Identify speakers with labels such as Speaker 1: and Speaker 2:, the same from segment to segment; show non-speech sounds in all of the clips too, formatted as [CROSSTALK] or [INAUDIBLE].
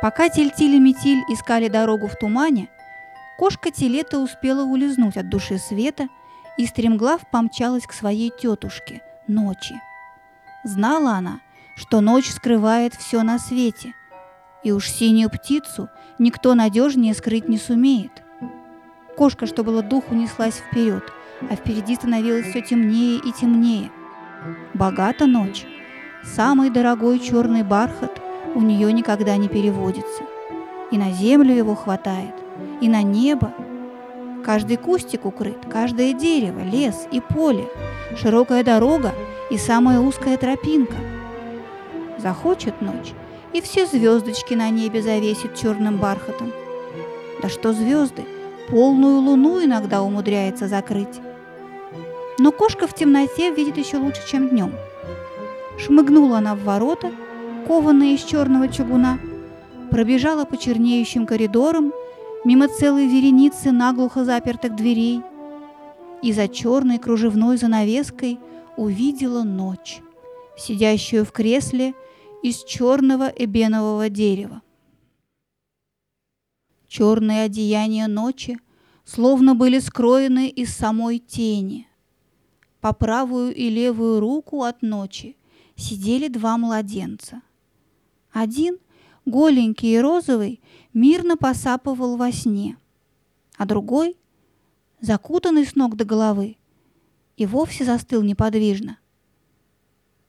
Speaker 1: Пока Тильтиль и Метиль искали дорогу в тумане, кошка Телета успела улизнуть от души света и стремглав помчалась к своей тетушке, ночи. Знала она, что ночь скрывает все на свете, и уж синюю птицу никто надежнее скрыть не сумеет. Кошка, что было духу, неслась вперед, а впереди становилось все темнее и темнее. Богата ночь. Самый дорогой черный бархат у нее никогда не переводится. И на землю его хватает, и на небо. Каждый кустик укрыт, каждое дерево, лес и поле, широкая дорога и самая узкая тропинка. Захочет ночь, и все звездочки на небе завесит черным бархатом. Да что звезды, полную луну иногда умудряется закрыть. Но кошка в темноте видит еще лучше, чем днем. Шмыгнула она в ворота, кованные из черного чугуна, пробежала по чернеющим коридорам, мимо целой вереницы наглухо запертых дверей, и за черной кружевной занавеской увидела ночь, сидящую в кресле из черного эбенового дерева. Черные одеяния ночи словно были скроены из самой тени. По правую и левую руку от ночи сидели два младенца. Один, голенький и розовый, мирно посапывал во сне, а другой, закутанный с ног до головы, и вовсе застыл неподвижно.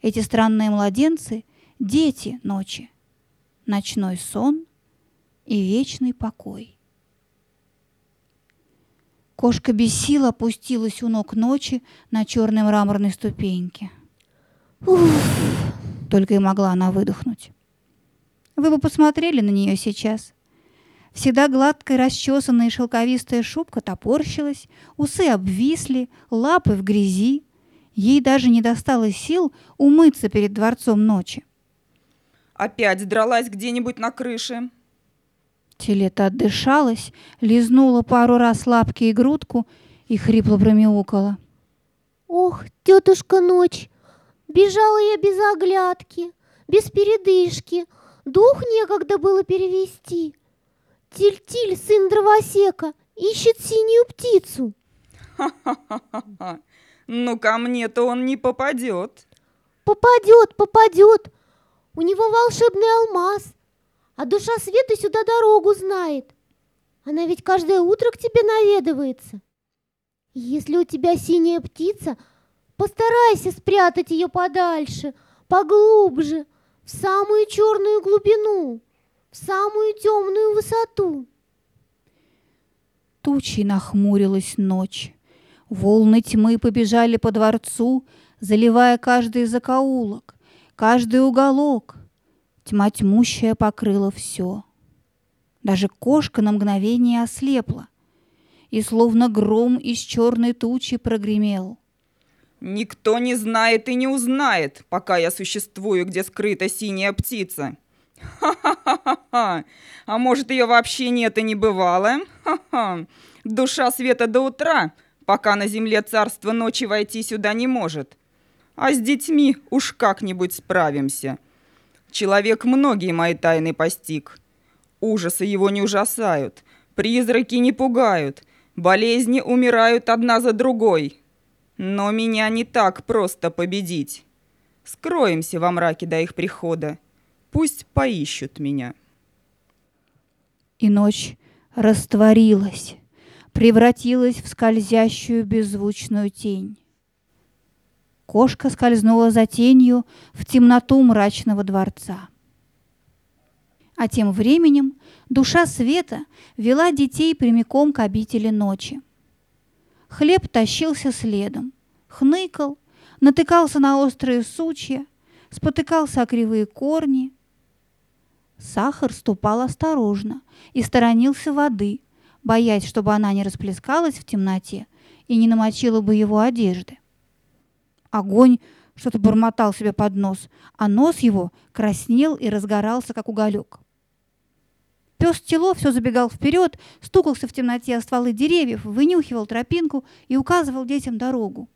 Speaker 1: Эти странные младенцы — дети ночи, ночной сон и вечный покой. Кошка без сил опустилась у ног ночи на черной мраморной ступеньке. Уф! Только и могла она выдохнуть. Вы бы посмотрели на нее сейчас. Всегда гладкая, расчесанная шелковистая шубка топорщилась, усы обвисли, лапы в грязи. Ей даже не досталось сил умыться перед дворцом ночи.
Speaker 2: Опять дралась где-нибудь на крыше,
Speaker 1: Телета отдышалась, лизнула пару раз лапки и грудку и хрипло промяукала.
Speaker 3: «Ох, тетушка ночь! Бежала я без оглядки, без передышки, дух некогда было перевести. Тиль-тиль, сын дровосека, ищет синюю птицу».
Speaker 2: «Ха-ха-ха! Ну, ко мне-то он не попадет!»
Speaker 3: «Попадет, попадет! У него волшебный алмаз, а душа света сюда дорогу знает. Она ведь каждое утро к тебе наведывается. Если у тебя синяя птица, постарайся спрятать ее подальше, поглубже, в самую черную глубину, в самую темную высоту.
Speaker 1: Тучей нахмурилась ночь. Волны тьмы побежали по дворцу, заливая каждый закоулок, каждый уголок, Тьма тьмущая покрыла все. Даже кошка на мгновение ослепла, и словно гром из черной тучи прогремел.
Speaker 2: «Никто не знает и не узнает, пока я существую, где скрыта синяя птица!» Ха-ха-ха-ха! А может, ее вообще нет и не бывало? Ха-ха! Душа света до утра, пока на земле царство ночи войти сюда не может. А с детьми уж как-нибудь справимся. Человек многие мои тайны постиг. Ужасы его не ужасают, призраки не пугают, болезни умирают одна за другой. Но меня не так просто победить. Скроемся во мраке до их прихода. Пусть поищут меня.
Speaker 1: И ночь растворилась, превратилась в скользящую беззвучную тень. Кошка скользнула за тенью в темноту мрачного дворца. А тем временем душа света вела детей прямиком к обители ночи. Хлеб тащился следом, хныкал, натыкался на острые сучья, спотыкался о кривые корни. Сахар ступал осторожно и сторонился воды, боясь, чтобы она не расплескалась в темноте и не намочила бы его одежды. Огонь что-то бормотал себе под нос, а нос его краснел и разгорался, как уголек. Пес Тело все забегал вперед, стукался в темноте о стволы деревьев, вынюхивал тропинку и указывал детям дорогу.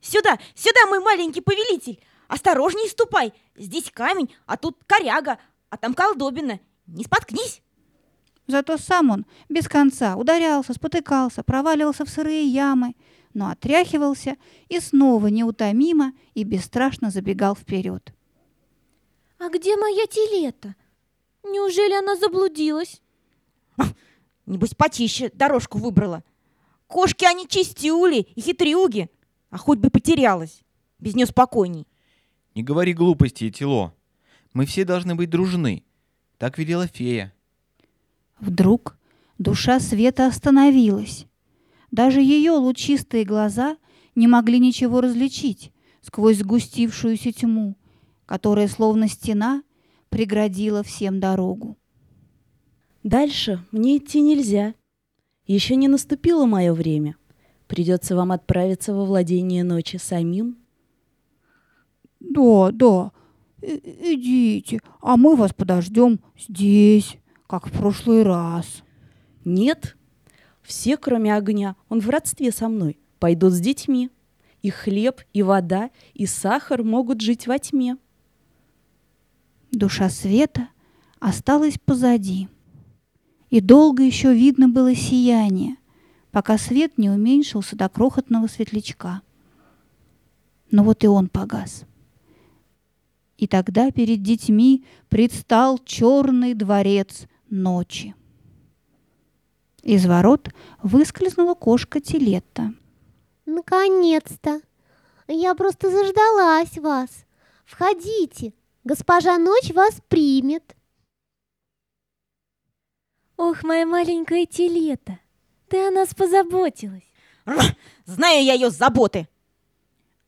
Speaker 4: Сюда, сюда, мой маленький повелитель! Осторожней ступай! Здесь камень, а тут коряга, а там колдобина. Не споткнись!»
Speaker 1: Зато сам он без конца ударялся, спотыкался, проваливался в сырые ямы, но отряхивался и снова неутомимо и бесстрашно забегал вперед.
Speaker 3: А где моя телета? Неужели она заблудилась? [LAUGHS]
Speaker 4: Небось, почище дорожку выбрала. Кошки они чистюли и хитрюги, а хоть бы потерялась. Без нее спокойней.
Speaker 5: Не говори глупости, Этило. Мы все должны быть дружны. Так велела фея.
Speaker 1: Вдруг душа света остановилась. Даже ее лучистые глаза не могли ничего различить сквозь сгустившуюся тьму, которая, словно стена, преградила всем дорогу.
Speaker 6: Дальше мне идти нельзя. Еще не наступило мое время. Придется вам отправиться во владение ночи самим.
Speaker 1: Да, да, и- идите, а мы вас подождем здесь, как в прошлый раз.
Speaker 6: Нет, все, кроме огня, он в родстве со мной, пойдут с детьми. И хлеб, и вода, и сахар могут жить во тьме.
Speaker 1: Душа света осталась позади. И долго еще видно было сияние, пока свет не уменьшился до крохотного светлячка. Но вот и он погас. И тогда перед детьми предстал черный дворец ночи. Из ворот выскользнула кошка Телетта.
Speaker 3: Наконец-то! Я просто заждалась вас. Входите, госпожа Ночь вас примет.
Speaker 7: Ох, моя маленькая телета, ты о нас позаботилась.
Speaker 4: Знаю я ее заботы.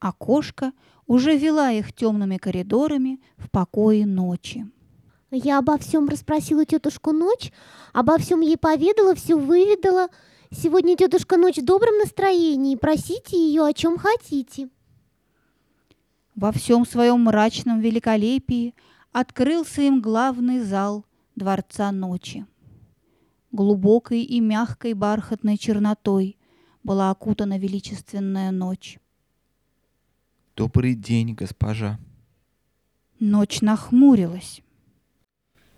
Speaker 1: а кошка уже вела их темными коридорами в покое ночи.
Speaker 3: Я обо всем расспросила тетушку Ночь, обо всем ей поведала, все выведала. Сегодня тетушка Ночь в добром настроении, просите ее о чем хотите.
Speaker 1: Во всем своем мрачном великолепии открылся им главный зал Дворца Ночи. Глубокой и мягкой бархатной чернотой была окутана величественная ночь.
Speaker 5: Добрый день, госпожа.
Speaker 1: Ночь нахмурилась.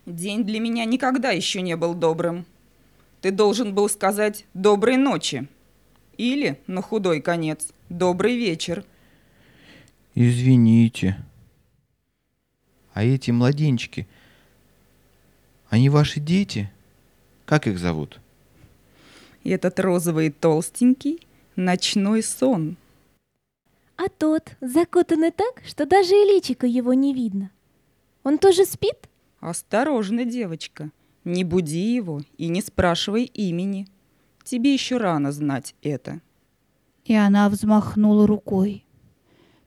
Speaker 2: День для меня никогда еще не был добрым. Ты должен был сказать «доброй ночи». Или, на худой конец, «добрый вечер».
Speaker 5: Извините. А эти младенчики, они ваши дети? Как их зовут?
Speaker 2: Этот розовый толстенький — ночной сон.
Speaker 7: А тот закутанный так, что даже и личика его не видно. Он тоже спит?
Speaker 2: Осторожно, девочка. Не буди его и не спрашивай имени. Тебе еще рано знать это.
Speaker 1: И она взмахнула рукой.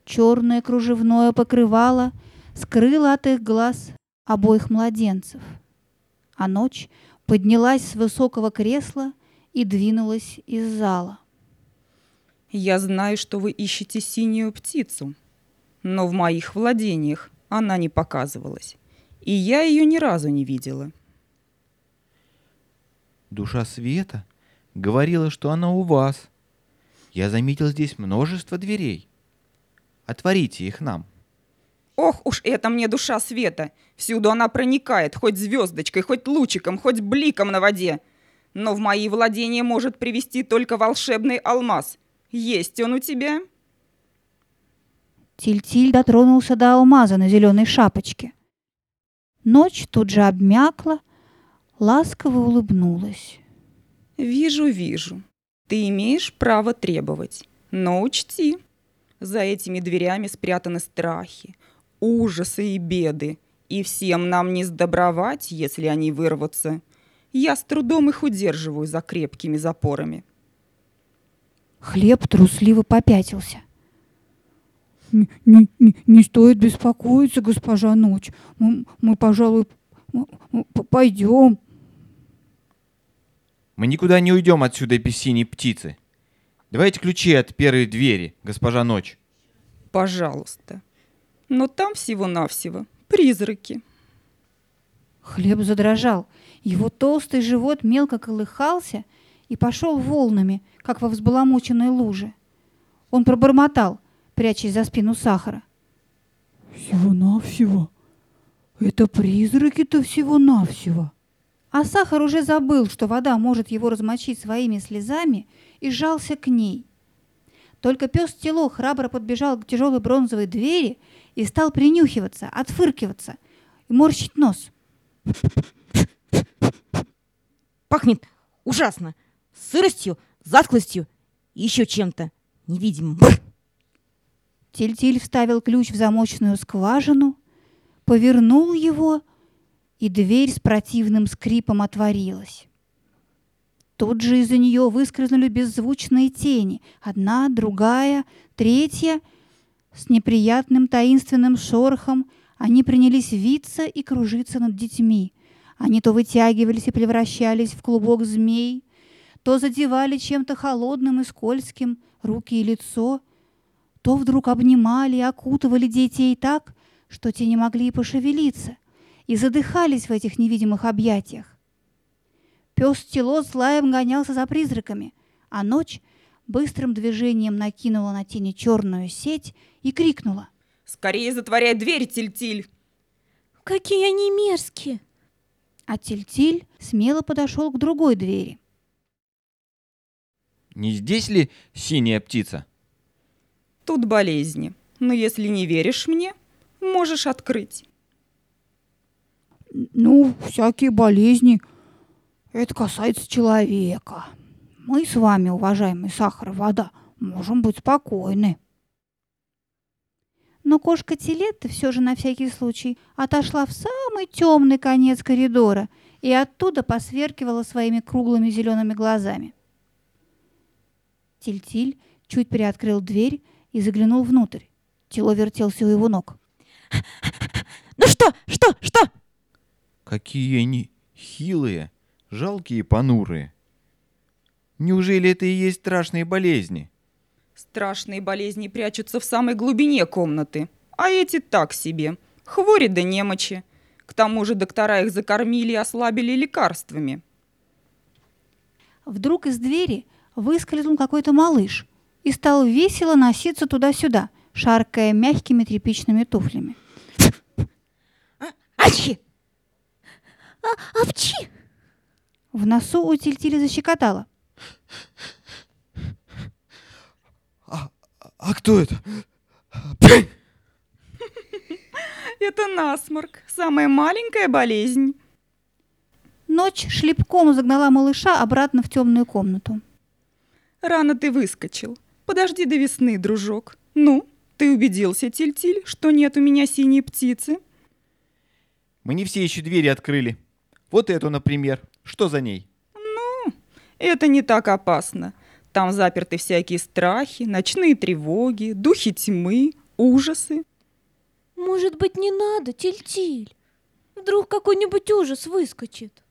Speaker 1: Черное кружевное покрывало скрыло от их глаз обоих младенцев. А ночь поднялась с высокого кресла и двинулась из зала.
Speaker 2: Я знаю, что вы ищете синюю птицу, но в моих владениях она не показывалась, и я ее ни разу не видела.
Speaker 5: Душа света говорила, что она у вас. Я заметил здесь множество дверей. Отворите их нам.
Speaker 2: Ох уж это мне душа света! Всюду она проникает, хоть звездочкой, хоть лучиком, хоть бликом на воде. Но в мои владения может привести только волшебный алмаз. Есть он у тебя?
Speaker 1: Тильтиль дотронулся до алмаза на зеленой шапочке. Ночь тут же обмякла, ласково улыбнулась.
Speaker 2: Вижу, вижу. Ты имеешь право требовать. Но учти, за этими дверями спрятаны страхи, ужасы и беды. И всем нам не сдобровать, если они вырвутся. Я с трудом их удерживаю за крепкими запорами.
Speaker 1: Хлеб трусливо попятился. «Не, не- не- стоит беспокоиться, госпожа Ночь. Мы, мы, пожалуй, пойдем.
Speaker 5: Мы никуда не уйдем отсюда без синей птицы. Давайте ключи от первой двери, госпожа Ночь.
Speaker 2: Пожалуйста. Но там всего-навсего призраки.
Speaker 1: Хлеб задрожал. Его толстый живот мелко колыхался и пошел волнами, как во взбаламученной луже. Он пробормотал. прячась за спину сахара.
Speaker 8: Всего-навсего. Это призраки-то всего-навсего.
Speaker 1: А сахар уже забыл, что вода может его размочить своими слезами, и сжался к ней. Только пес Тело храбро подбежал к тяжелой бронзовой двери и стал принюхиваться, отфыркиваться и морщить нос.
Speaker 4: Пахнет ужасно. Сыростью, затклостью и еще чем-то невидимым.
Speaker 1: Тильтиль вставил ключ в замочную скважину, повернул его, и дверь с противным скрипом отворилась. Тут же из-за нее выскользнули беззвучные тени. Одна, другая, третья. С неприятным таинственным шорохом они принялись виться и кружиться над детьми. Они то вытягивались и превращались в клубок змей, то задевали чем-то холодным и скользким руки и лицо, то вдруг обнимали и окутывали детей так, что те не могли и пошевелиться, и задыхались в этих невидимых объятиях. Пес Тело с лаем гонялся за призраками, а ночь быстрым движением накинула на тени черную сеть и крикнула.
Speaker 2: Скорее затворяй дверь, Тильтиль.
Speaker 7: Какие они мерзкие.
Speaker 1: А Тильтиль смело подошел к другой двери.
Speaker 5: Не здесь ли синяя птица?
Speaker 2: Тут болезни. Но если не веришь мне, можешь открыть.
Speaker 8: Ну, всякие болезни. Это касается человека.
Speaker 1: Мы с вами, уважаемый сахар и вода, можем быть спокойны. Но кошка Телетта все же на всякий случай отошла в самый темный конец коридора и оттуда посверкивала своими круглыми зелеными глазами. Тильтиль чуть приоткрыл дверь и заглянул внутрь. Тело вертелся у его ног.
Speaker 4: Ну что, что, что?
Speaker 5: Какие они хилые, жалкие и понурые. Неужели это и есть страшные болезни?
Speaker 2: Страшные болезни прячутся в самой глубине комнаты, а эти так себе. Хвори да немочи. К тому же доктора их закормили и ослабили лекарствами.
Speaker 1: Вдруг из двери выскользнул какой-то малыш и стал весело носиться туда-сюда, шаркая мягкими тряпичными туфлями.
Speaker 4: Ачхи!
Speaker 7: А, апчи!
Speaker 1: В носу у Тильтили защекотало.
Speaker 5: А кто это? [LAUGHS]
Speaker 2: Это насморк, самая маленькая болезнь.
Speaker 1: Ночь шлепком загнала малыша обратно в темную комнату.
Speaker 2: Рано ты выскочил. Подожди до весны, дружок. Ну, ты убедился, Тильтиль, что нет у меня синей птицы?
Speaker 5: Мы не все еще двери открыли. Вот эту, например. Что за ней?
Speaker 2: Это не так опасно. Там заперты всякие страхи, ночные тревоги, духи тьмы, ужасы.
Speaker 7: Может быть, не надо, Тильтиль? Вдруг какой-нибудь ужас выскочит.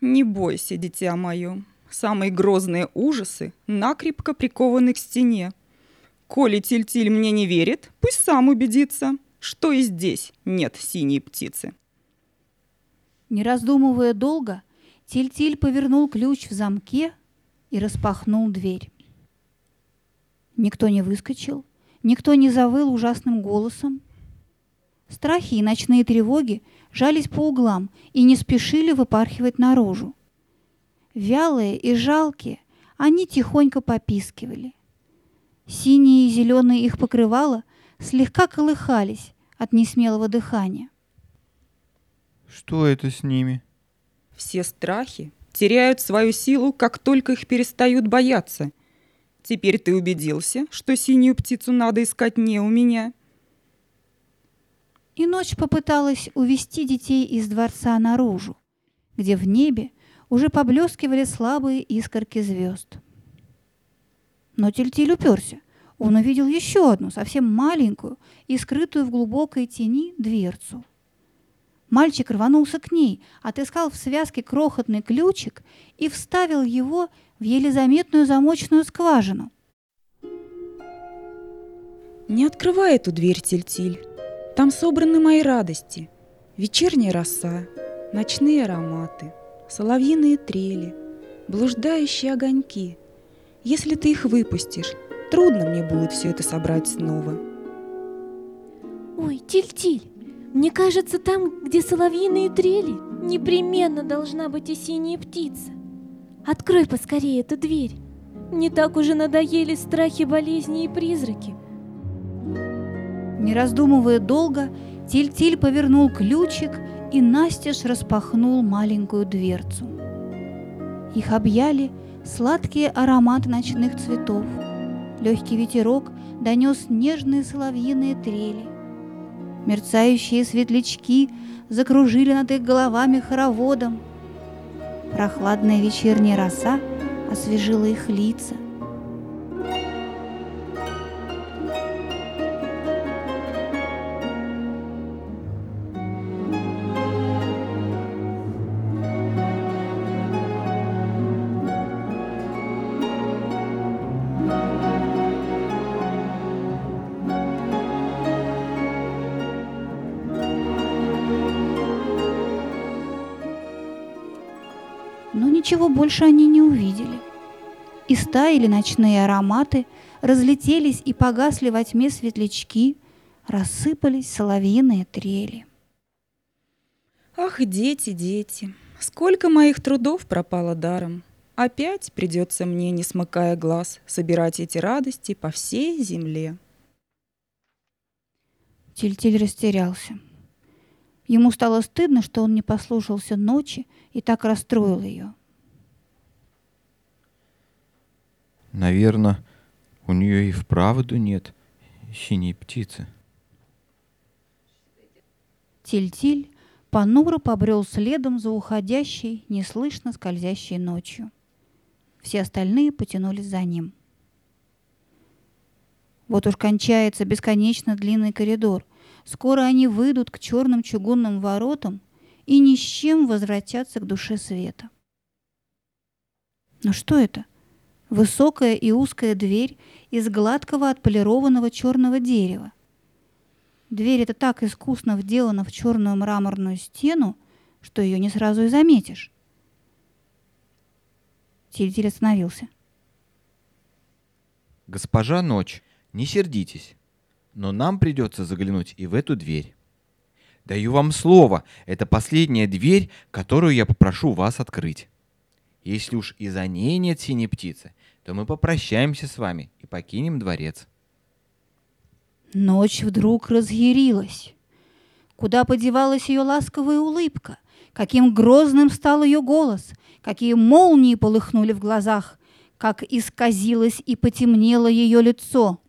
Speaker 2: Не бойся, дитя мое. Самые грозные ужасы накрепко прикованы к стене. Коли Тильтиль мне не верит, пусть сам убедится, что и здесь нет синей птицы.
Speaker 1: Не раздумывая долго, Тильтиль повернул ключ в замке и распахнул дверь. Никто не выскочил, никто не завыл ужасным голосом. Страхи и ночные тревоги жались по углам и не спешили выпархивать наружу. Вялые и жалкие, они тихонько попискивали. Синие и зеленые их покрывала слегка колыхались от несмелого дыхания.
Speaker 5: Что это с ними?
Speaker 2: Все страхи теряют свою силу, как только их перестают бояться. Теперь ты убедился, что синюю птицу надо искать не у меня.
Speaker 1: И ночь попыталась увести детей из дворца наружу, где в небе уже поблескивали слабые искорки звезд. Но Тильтиль уперся. Он увидел еще одну, совсем маленькую и скрытую в глубокой тени дверцу. Мальчик рванулся к ней, отыскал в связке крохотный ключик и вставил его в еле заметную замочную скважину.
Speaker 2: Не открывай эту дверь, Тильтиль. Там собраны мои радости. Вечерняя роса, ночные ароматы, соловьиные трели, блуждающие огоньки. Если ты их выпустишь,
Speaker 9: Трудно мне будет все это собрать снова.
Speaker 7: Ой, Тиль-Тиль, мне кажется, там, где соловьиные трели, непременно должна быть и синяя птица. Открой поскорее эту дверь. Не так уже надоели страхи, болезни и призраки.
Speaker 1: Не раздумывая долго, Тиль-Тиль повернул ключик и настежь распахнул маленькую дверцу. Их объяли сладкие ароматы ночных цветов. Легкий ветерок донес нежные соловьиные трели. Мерцающие светлячки закружили над их головами хороводом. Прохладная вечерняя роса освежила их лица. Больше они не увидели. И стаяли ночные ароматы, разлетелись и погасли во тьме светлячки, рассыпались соловьиные трели.
Speaker 9: Ах, дети, дети, сколько моих трудов пропало даром. Опять придется мне, не смыкая глаз, собирать эти радости по всей земле.
Speaker 1: Тильтиль растерялся. Ему стало стыдно, что он не послушался ночи и так расстроил ее.
Speaker 5: Наверное, у нее и вправду нет синей птицы.
Speaker 1: Тиль-тиль понуро побрел следом за уходящей, неслышно скользящей ночью. Все остальные потянулись за ним. Вот уж кончается бесконечно длинный коридор. Скоро они выйдут к черным чугунным воротам и ни с чем возвратятся к душе света. Но что это? Высокая и узкая дверь из гладкого отполированного черного дерева. Дверь эта так искусно вделана в черную мраморную стену, что ее не сразу и заметишь. Тильтиль остановился.
Speaker 5: Госпожа Ночь, не сердитесь, но нам придется заглянуть и в эту дверь. Даю вам слово, это последняя дверь, которую я попрошу вас открыть. Если уж и за ней нет синей птицы, то мы попрощаемся с вами и покинем дворец.
Speaker 1: Ночь вдруг разъярилась. Куда подевалась ее ласковая улыбка? Каким грозным стал ее голос? Какие молнии полыхнули в глазах? Как исказилось и потемнело ее лицо?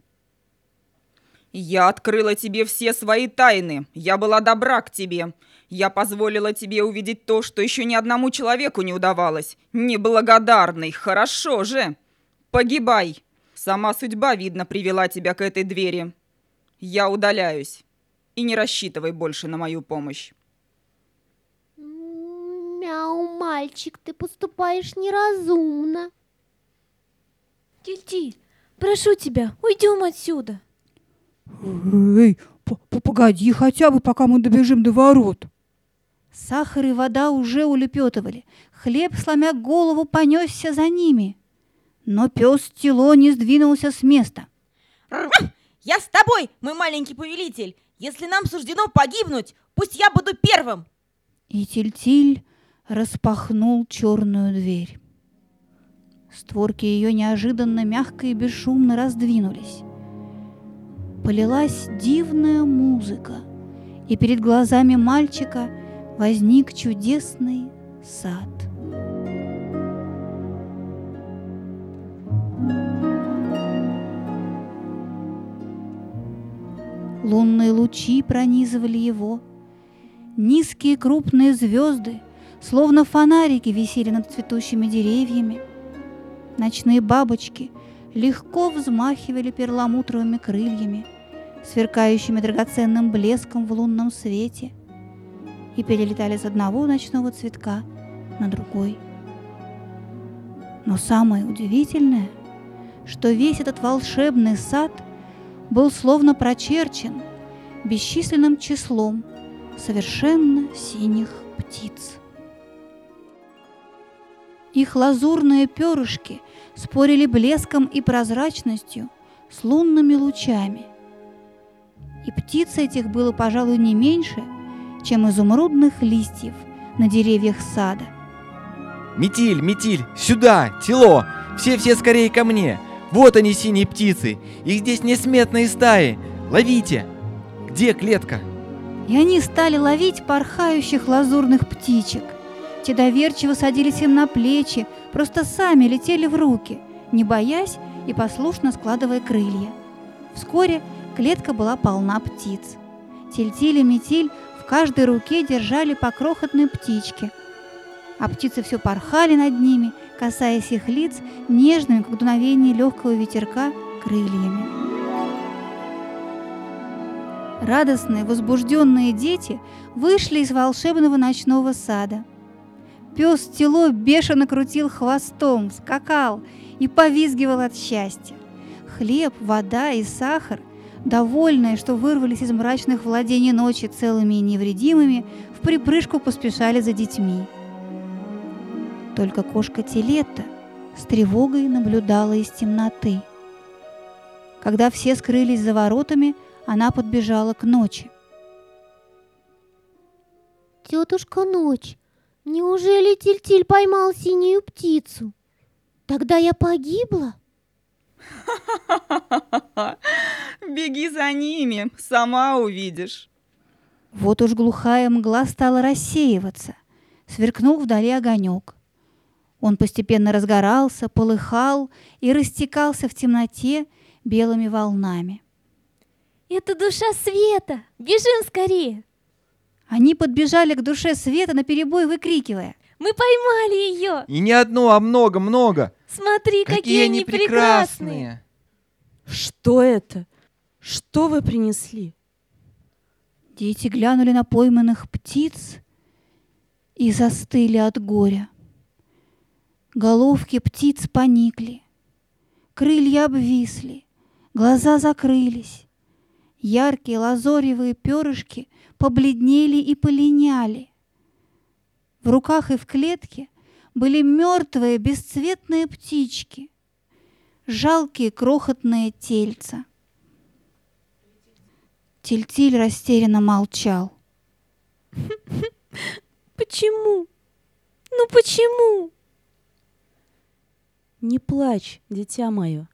Speaker 2: Я открыла тебе все свои тайны. Я была добра к тебе. Я позволила тебе увидеть то, что еще ни одному человеку не удавалось. Неблагодарный, хорошо же. Погибай. Сама судьба, видно, привела тебя к этой двери. Я удаляюсь. И не рассчитывай больше на мою помощь.
Speaker 3: Мяу, мальчик, ты поступаешь неразумно.
Speaker 7: Тиль-тиль, прошу тебя, уйдем отсюда.
Speaker 8: Эй, погоди хотя бы, пока мы добежим до ворот.
Speaker 1: Сахар и вода уже улепетывали. Хлеб, сломя голову, понесся за ними. Но пес Тило не сдвинулся с места.
Speaker 4: Я с тобой, мой маленький повелитель. Если нам суждено погибнуть, пусть я буду первым.
Speaker 1: И Тиль-Тиль распахнул черную дверь. Створки ее неожиданно мягко и бесшумно раздвинулись. Полилась дивная музыка, и перед глазами мальчика возник чудесный сад. Лунные лучи пронизывали его. Низкие крупные звезды, словно фонарики, висели над цветущими деревьями. Ночные бабочки легко взмахивали перламутровыми крыльями, сверкающими драгоценным блеском в лунном свете, и перелетали с одного ночного цветка на другой. Но самое удивительное, что весь этот волшебный сад был словно прочерчен бесчисленным числом совершенно синих птиц. Их лазурные перышки спорили блеском и прозрачностью с лунными лучами. И птиц этих было, пожалуй, не меньше, чем изумрудных листьев на деревьях сада.
Speaker 5: Метиль, метиль, сюда, тело! Все-все скорее ко мне! Вот они, синие птицы! Их здесь несметные стаи! Ловите! Где клетка?
Speaker 1: И они стали ловить порхающих лазурных птичек. Те доверчиво садились им на плечи, просто сами летели в руки, не боясь и послушно складывая крылья. Вскоре клетка была полна птиц. Тильтиль и Метиль в каждой руке держали по крохотной птичке, а птицы все порхали над ними, касаясь их лиц нежными, как дуновение легкого ветерка, крыльями. Радостные, возбужденные дети вышли из волшебного ночного сада. Пес Тело бешено крутил хвостом, скакал и повизгивал от счастья. Хлеб, вода и сахар, довольные, что вырвались из мрачных владений ночи целыми и невредимыми, в припрыжку поспешали за детьми. Только кошка Телетта с тревогой наблюдала из темноты. Когда все скрылись за воротами, она подбежала к ночи.
Speaker 3: Тетушка Ночь, неужели Тильтиль поймал синюю птицу? Тогда я погибла? [LAUGHS]
Speaker 2: Беги за ними, сама увидишь.
Speaker 1: Вот уж глухая мгла стала рассеиваться. Сверкнул вдали огонек. Он постепенно разгорался, полыхал и растекался в темноте белыми волнами.
Speaker 7: Это душа света! Бежим скорее!
Speaker 1: Они подбежали к душе света на перебой, выкрикивая.
Speaker 7: Мы поймали ее!
Speaker 5: И не одну, а много-много!
Speaker 7: Смотри, какие, они прекрасные!
Speaker 6: Что это? Что вы принесли?
Speaker 1: Дети глянули на пойманных птиц и застыли от горя. Головки птиц поникли, крылья обвисли, глаза закрылись. Яркие лазоревые перышки побледнели и полиняли. В руках и в клетке были мертвые бесцветные птички, жалкие крохотные тельца. Тильтиль растерянно молчал. [LAUGHS]
Speaker 7: Почему? Ну почему?
Speaker 6: Не плачь, дитя мое.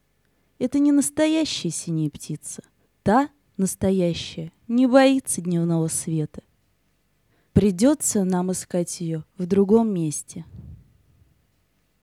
Speaker 6: Это не настоящая синяя птица. Та настоящая не боится дневного света. Придется нам искать ее в другом месте.